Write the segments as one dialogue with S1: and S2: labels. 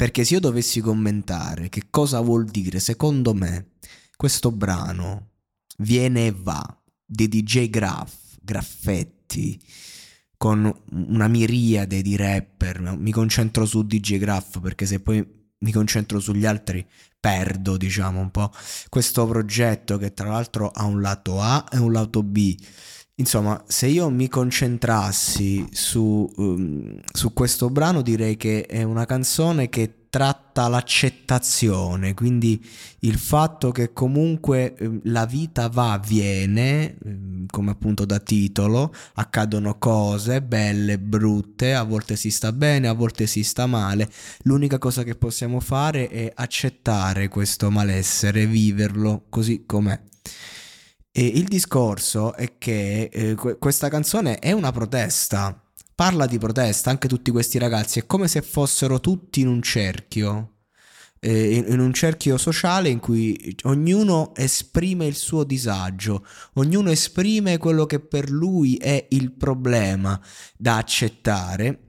S1: Perché se io dovessi commentare che cosa vuol dire, secondo me, questo brano viene e va di DJ Graff, Graffetti, con una miriade di rapper. Mi concentro su DJ Graff perché se poi mi concentro sugli altri perdo, diciamo un po'. Questo progetto che tra l'altro ha un lato A e un lato B Insomma, se io mi concentrassi su, um, su, questo brano, direi che è una canzone che tratta l'accettazione, quindi il fatto che comunque um, la vita va, viene, um, come appunto da titolo, accadono cose belle, brutte, a volte si sta bene, a volte si sta male. L'unica cosa che possiamo fare è accettare questo malessere, viverlo così com'è. E il discorso è che eh, questa canzone è una protesta, parla di protesta, anche tutti questi ragazzi, è come se fossero tutti in un cerchio, eh, in, un cerchio sociale in cui ognuno esprime il suo disagio, ognuno esprime quello che per lui è il problema da accettare,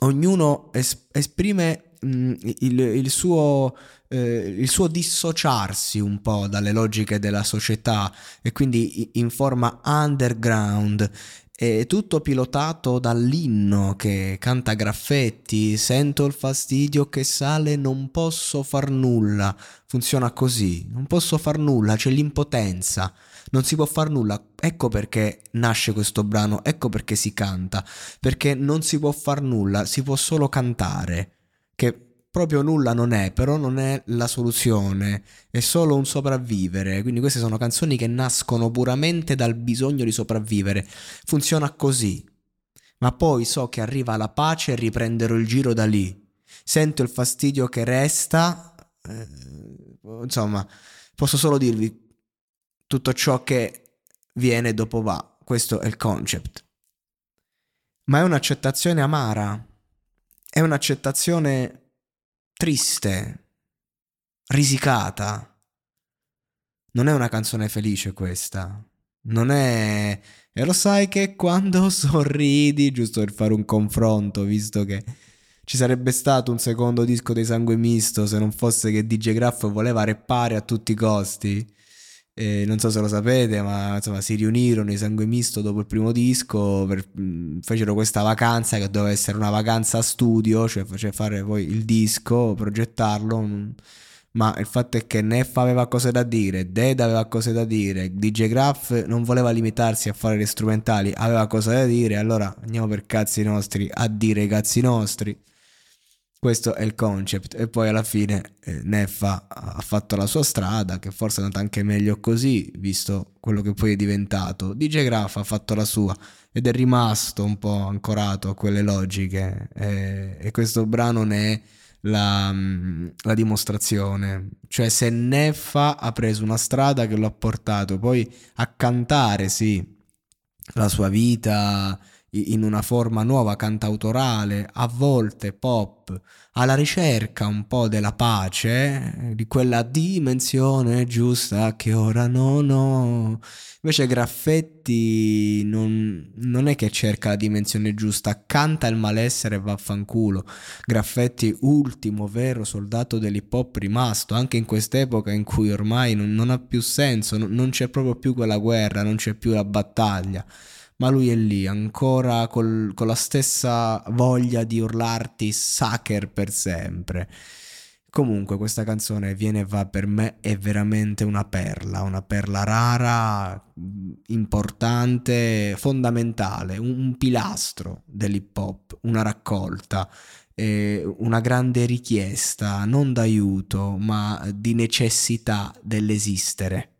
S1: ognuno es- esprime mh, il, il suo eh, il suo dissociarsi un po' dalle logiche della società e quindi in forma underground è tutto pilotato dall'inno che canta graffetti, sento il fastidio che sale, non posso far nulla. Funziona così, non posso far nulla, c'è l'impotenza, non si può far nulla. Ecco perché nasce questo brano, ecco perché si canta, perché non si può far nulla, si può solo cantare. Che proprio nulla non è, però non è la soluzione, è solo un sopravvivere. Quindi queste sono canzoni che nascono puramente dal bisogno di sopravvivere. Funziona così. Ma poi so che arriva la pace e riprenderò il giro da lì. Sento il fastidio che resta. Eh, insomma, posso solo dirvi tutto ciò che viene dopo va. Questo è il concept. Ma è un'accettazione amara. È un'accettazione triste, risicata. Non è una canzone felice questa. Non è... E lo sai che quando sorridi, giusto per fare un confronto, visto che ci sarebbe stato un secondo disco dei Sangue Misto se non fosse che DJ Graff voleva reppare a tutti i costi. E non so se lo sapete, ma insomma si riunirono i Sangue Misto dopo il primo disco, per, mh, fecero questa vacanza che doveva essere una vacanza studio, cioè, cioè fare poi il disco, progettarlo. Mh, ma il fatto è che Neff aveva cose da dire, Dead aveva cose da dire, DJ Graff non voleva limitarsi a fare le strumentali, aveva cose da dire, allora andiamo per cazzi nostri a dire i cazzi nostri. Questo è il concept e poi alla fine eh, Neffa ha fatto la sua strada che forse è andata anche meglio così visto quello che poi è diventato. DJ Graf ha fatto la sua ed è rimasto un po' ancorato a quelle logiche e, e questo brano ne è la, mm, la, dimostrazione. Cioè se Neffa ha preso una strada che lo ha portato poi a cantare, sì, la sua vita in una forma nuova, cantautorale, a volte pop, alla ricerca un po' della pace, di quella dimensione giusta che ora non ho. Invece Graffetti non, non è che cerca la dimensione giusta, canta il malessere e vaffanculo. Graffetti, ultimo vero soldato dell'hip hop rimasto, anche in quest'epoca in cui ormai non, non ha più senso, non, non c'è proprio più quella guerra, non c'è più la battaglia ma lui è lì ancora col, con la stessa voglia di urlarti sucker per sempre. Comunque questa canzone viene e va per me è veramente una perla, una perla rara, importante, fondamentale, un pilastro dell'hip hop, una raccolta, eh, una grande richiesta, non d'aiuto, ma di necessità dell'esistere.